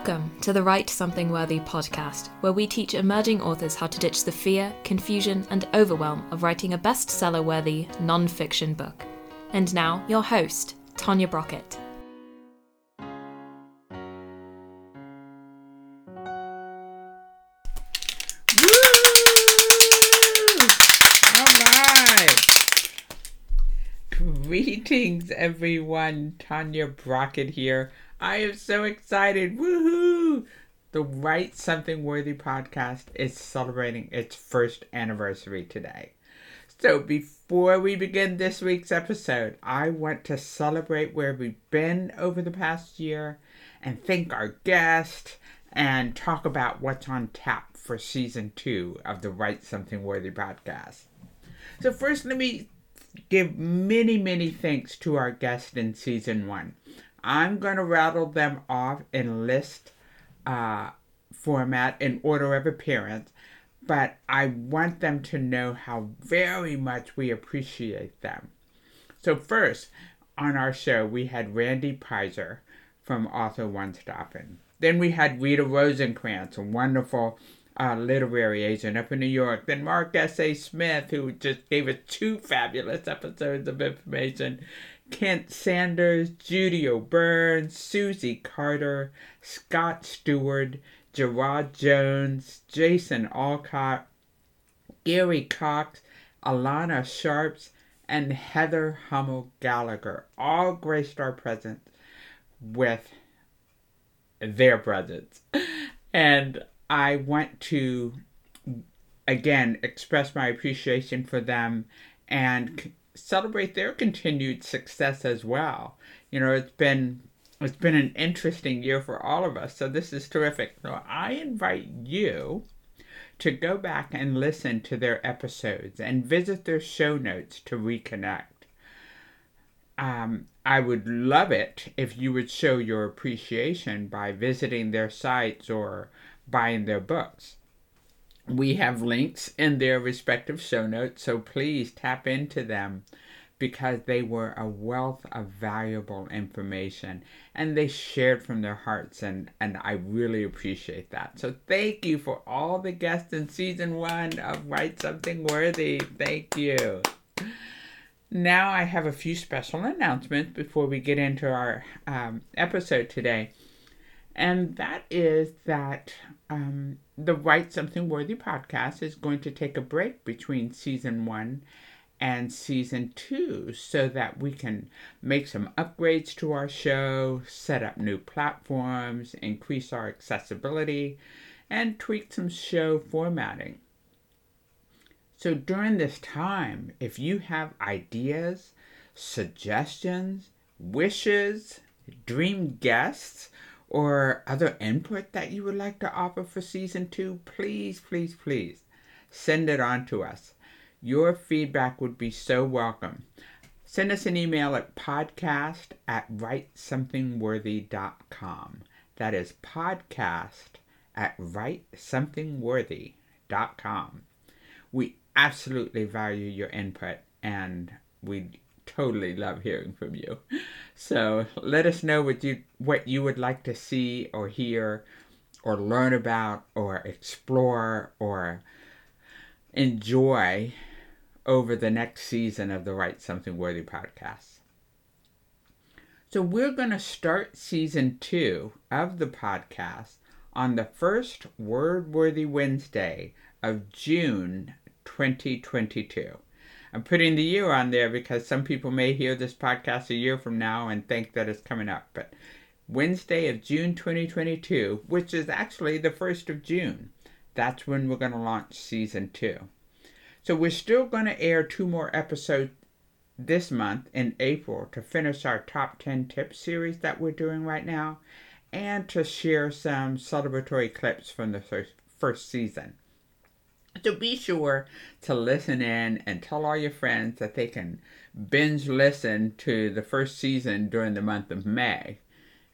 Welcome to the Write Something Worthy podcast, where we teach emerging authors how to ditch the fear, confusion, and overwhelm of writing a bestseller worthy non fiction book. And now, your host, Tanya Brockett. Greetings, everyone. Tanya Brockett here. I am so excited. Woohoo! The Write Something Worthy podcast is celebrating its first anniversary today. So, before we begin this week's episode, I want to celebrate where we've been over the past year and thank our guest and talk about what's on tap for season two of the Write Something Worthy podcast. So, first, let me give many, many thanks to our guest in season one. I'm going to rattle them off in list uh, format in order of appearance, but I want them to know how very much we appreciate them. So, first, on our show, we had Randy Peyser from Author One Stopping. Then we had Rita Rosenkranz, a wonderful uh, literary agent up in New York. Then Mark S.A. Smith, who just gave us two fabulous episodes of information. Kent Sanders, Judy O'Byrne, Susie Carter, Scott Stewart, Gerard Jones, Jason Alcott, Gary Cox, Alana Sharps, and Heather Hummel Gallagher all graced our presence with their presence. And I want to again express my appreciation for them and c- celebrate their continued success as well. You know, it's been it's been an interesting year for all of us, so this is terrific. So I invite you to go back and listen to their episodes and visit their show notes to reconnect. Um, I would love it if you would show your appreciation by visiting their sites or buying their books. We have links in their respective show notes, so please tap into them because they were a wealth of valuable information and they shared from their hearts and, and I really appreciate that. So thank you for all the guests in season one of Write Something Worthy. Thank you. Now I have a few special announcements before we get into our um, episode today. And that is that um, the Write Something Worthy podcast is going to take a break between season one and season two so that we can make some upgrades to our show, set up new platforms, increase our accessibility, and tweak some show formatting. So during this time, if you have ideas, suggestions, wishes, dream guests, or other input that you would like to offer for season two, please, please, please send it on to us. Your feedback would be so welcome. Send us an email at podcast at writesomethingworthy.com. That is podcast at writesomethingworthy.com. We absolutely value your input and we totally love hearing from you. So let us know what you what you would like to see or hear or learn about or explore or enjoy over the next season of the Write Something Worthy podcast. So we're going to start season 2 of the podcast on the first Word Worthy Wednesday of June 2022. I'm putting the year on there because some people may hear this podcast a year from now and think that it's coming up. But Wednesday of June 2022, which is actually the 1st of June, that's when we're going to launch season two. So we're still going to air two more episodes this month in April to finish our top 10 tips series that we're doing right now and to share some celebratory clips from the first, first season. So be sure to listen in and tell all your friends that they can binge listen to the first season during the month of May.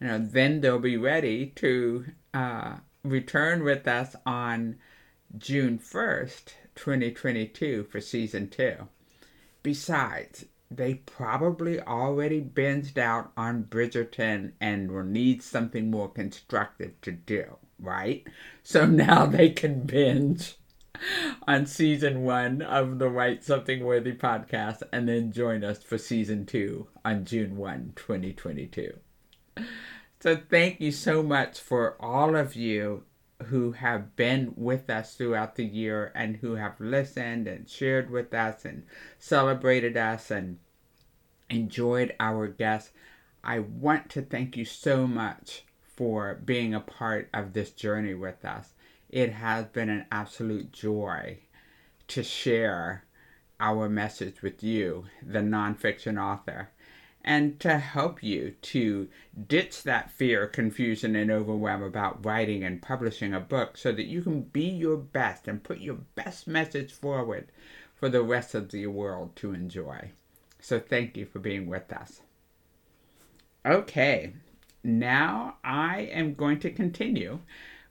You know, then they'll be ready to uh, return with us on June 1st, 2022 for season two. Besides, they probably already binged out on Bridgerton and will need something more constructive to do, right? So now they can binge on season one of the Write Something Worthy podcast and then join us for season two on June 1, 2022. So, thank you so much for all of you who have been with us throughout the year and who have listened and shared with us and celebrated us and enjoyed our guests. I want to thank you so much for being a part of this journey with us. It has been an absolute joy to share our message with you, the nonfiction author, and to help you to ditch that fear, confusion, and overwhelm about writing and publishing a book so that you can be your best and put your best message forward for the rest of the world to enjoy. So, thank you for being with us. Okay, now I am going to continue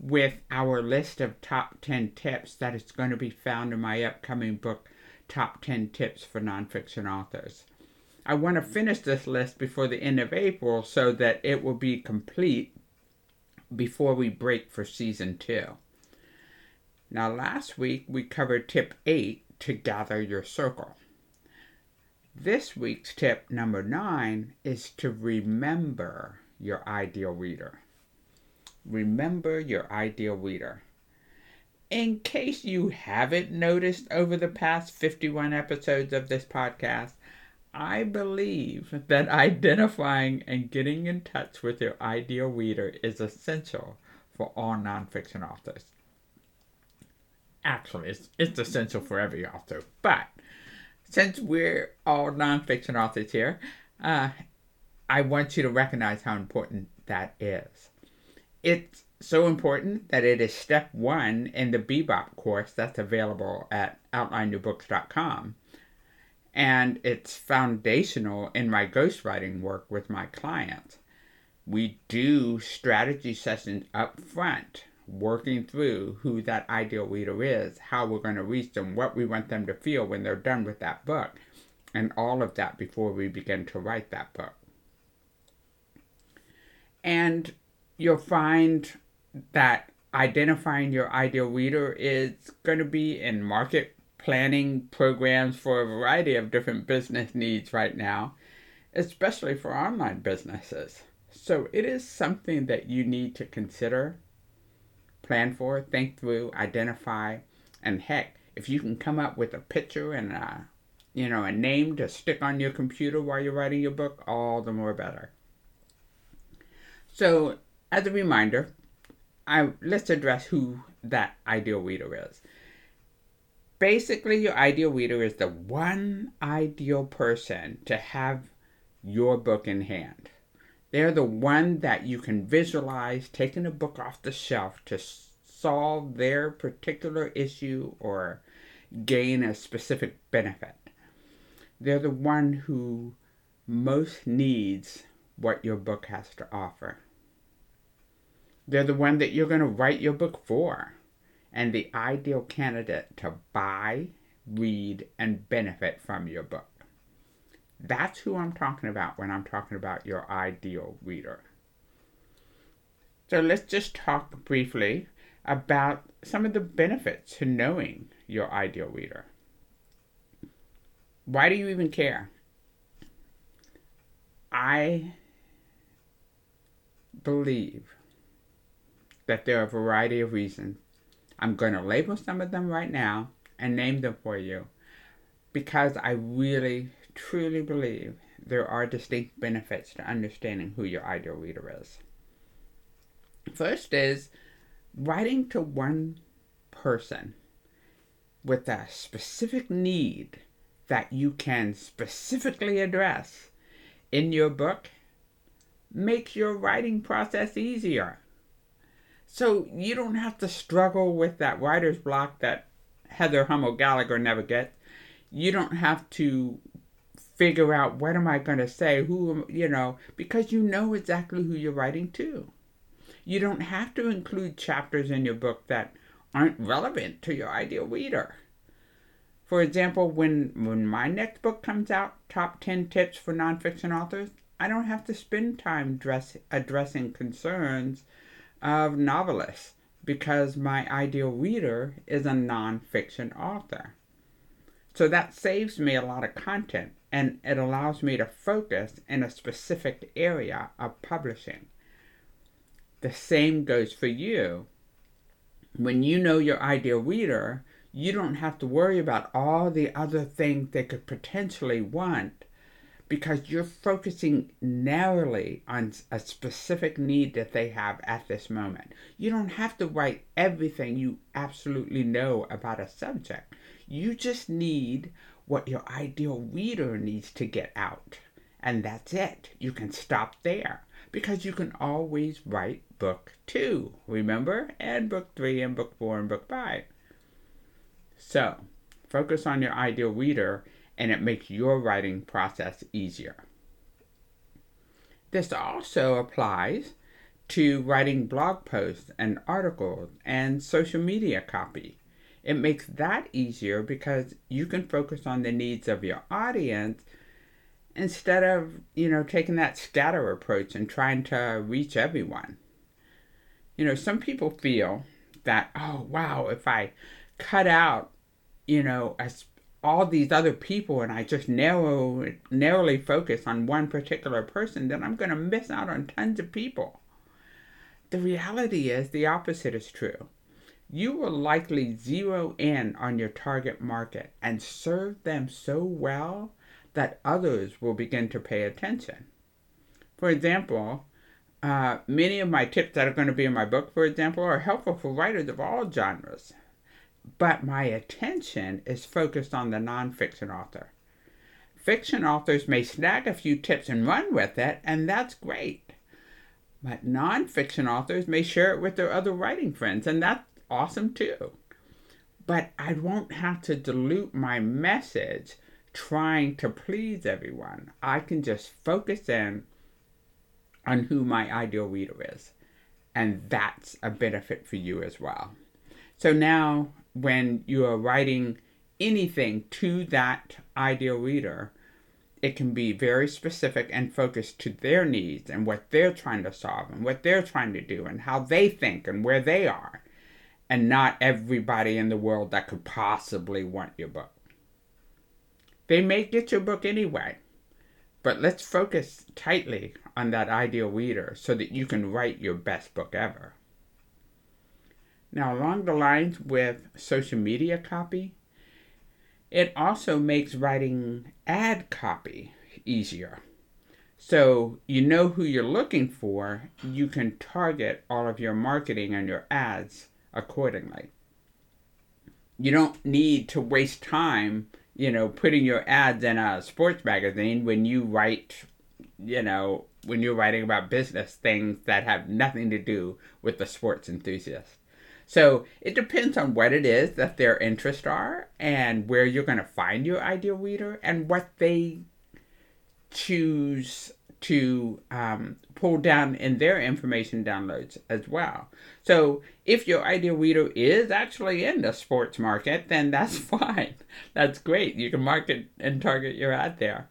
with our list of top 10 tips that is going to be found in my upcoming book, Top 10 Tips for Nonfiction Authors. I want to finish this list before the end of April so that it will be complete before we break for season two. Now, last week we covered tip 8 to gather your circle. This week's tip number 9 is to remember your ideal reader. Remember your ideal reader. In case you haven't noticed over the past 51 episodes of this podcast, I believe that identifying and getting in touch with your ideal reader is essential for all nonfiction authors. Actually, it's, it's essential for every author, but since we're all nonfiction authors here, uh, I want you to recognize how important that is. It's so important that it is step one in the Bebop course that's available at outlinenewbooks.com and it's foundational in my ghostwriting work with my clients. We do strategy sessions up front, working through who that ideal reader is, how we're going to reach them, what we want them to feel when they're done with that book, and all of that before we begin to write that book. And you'll find that identifying your ideal reader is going to be in market planning programs for a variety of different business needs right now, especially for online businesses. So it is something that you need to consider, plan for, think through, identify, and heck, if you can come up with a picture and a you know a name to stick on your computer while you're writing your book, all the more better. So as a reminder, I let's address who that ideal reader is basically your ideal reader is the one ideal person to have your book in hand. They're the one that you can visualize taking a book off the shelf to solve their particular issue or gain a specific benefit. They're the one who most needs what your book has to offer. They're the one that you're going to write your book for and the ideal candidate to buy, read, and benefit from your book. That's who I'm talking about when I'm talking about your ideal reader. So let's just talk briefly about some of the benefits to knowing your ideal reader. Why do you even care? I believe that there are a variety of reasons I'm going to label some of them right now and name them for you because I really, truly believe there are distinct benefits to understanding who your ideal reader is. First is writing to one person with a specific need that you can specifically address in your book makes your writing process easier. So you don't have to struggle with that writer's block that Heather Hummel Gallagher never gets. You don't have to figure out what am I going to say, who, you know, because you know exactly who you're writing to. You don't have to include chapters in your book that aren't relevant to your ideal reader. For example, when, when my next book comes out, Top 10 Tips for Nonfiction Authors, I don't have to spend time dress, addressing concerns of novelists because my ideal reader is a nonfiction author. So that saves me a lot of content and it allows me to focus in a specific area of publishing. The same goes for you. When you know your ideal reader, you don't have to worry about all the other things they could potentially want because you're focusing narrowly on a specific need that they have at this moment. You don't have to write everything you absolutely know about a subject. You just need what your ideal reader needs to get out. And that's it. You can stop there because you can always write book two, remember? And book three, and book four, and book five. So, focus on your ideal reader and it makes your writing process easier. This also applies to writing blog posts and articles and social media copy. It makes that easier because you can focus on the needs of your audience instead of, you know, taking that scatter approach and trying to reach everyone. You know, some people feel that, oh, wow, if I cut out, you know, a all these other people and I just narrow narrowly focus on one particular person, then I'm going to miss out on tons of people. The reality is the opposite is true. You will likely zero in on your target market and serve them so well that others will begin to pay attention. For example, uh, many of my tips that are going to be in my book, for example, are helpful for writers of all genres but my attention is focused on the nonfiction author. Fiction authors may snag a few tips and run with it, and that's great. But nonfiction authors may share it with their other writing friends, and that's awesome too. But I won't have to dilute my message trying to please everyone. I can just focus in on who my ideal reader is. And that's a benefit for you as well. So now when you are writing anything to that ideal reader, it can be very specific and focused to their needs and what they're trying to solve and what they're trying to do and how they think and where they are, and not everybody in the world that could possibly want your book. They may get your book anyway, but let's focus tightly on that ideal reader so that you can write your best book ever. Now, along the lines with social media copy, it also makes writing ad copy easier. So you know who you're looking for, you can target all of your marketing and your ads accordingly. You don't need to waste time, you know, putting your ads in a sports magazine when you write, you know, when you're writing about business things that have nothing to do with the sports enthusiast. So it depends on what it is that their interests are and where you're going to find your ideal reader and what they choose to um, pull down in their information downloads as well. So if your ideal reader is actually in the sports market, then that's fine. That's great. You can market and target your ad there.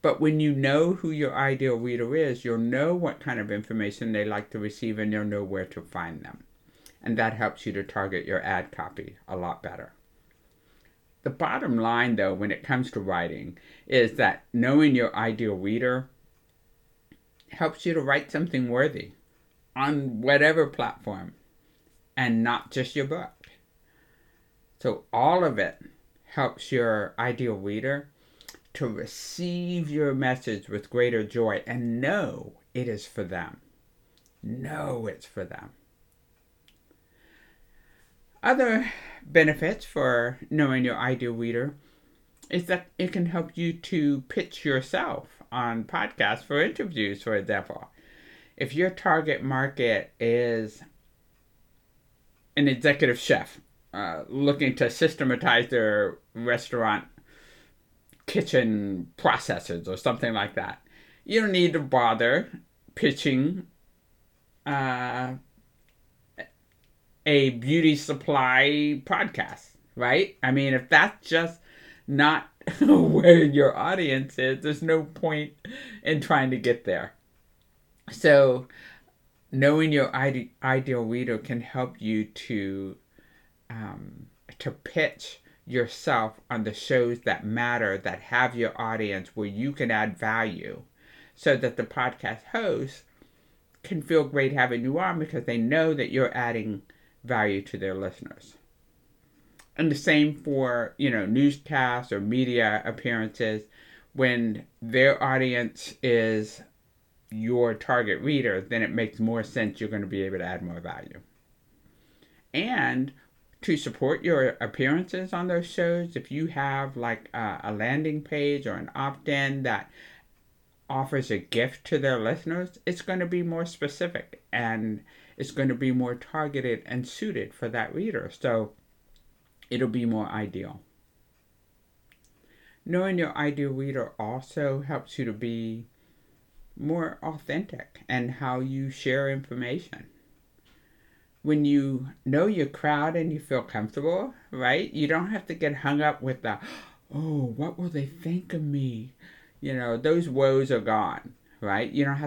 But when you know who your ideal reader is, you'll know what kind of information they like to receive and you'll know where to find them and that helps you to target your ad copy a lot better. The bottom line, though, when it comes to writing, is that knowing your ideal reader helps you to write something worthy on whatever platform and not just your book. So, all of it helps your ideal reader to receive your message with greater joy and know it is for them. Know it's for them. Other benefits for knowing your ideal reader is that it can help you to pitch yourself on podcasts for interviews, for example. If your target market is an executive chef uh, looking to systematize their restaurant kitchen processes or something like that, you don't need to bother pitching uh, a beauty supply podcast, right? I mean, if that's just not where your audience is, there's no point in trying to get there. So, knowing your ide- ideal reader can help you to um, to pitch yourself on the shows that matter that have your audience where you can add value so that the podcast host can feel great having you on because they know that you're adding value to their listeners. And the same for, you know, newscasts or media appearances when their audience is your target reader, then it makes more sense you're going to be able to add more value. And to support your appearances on those shows, if you have like a, a landing page or an opt in that offers a gift to their listeners, it's going to be more specific and it's going to be more targeted and suited for that reader. So it'll be more ideal. Knowing your ideal reader also helps you to be more authentic and how you share information. When you know your crowd and you feel comfortable, right? You don't have to get hung up with the, oh, what will they think of me? You know, those woes are gone, right? You don't have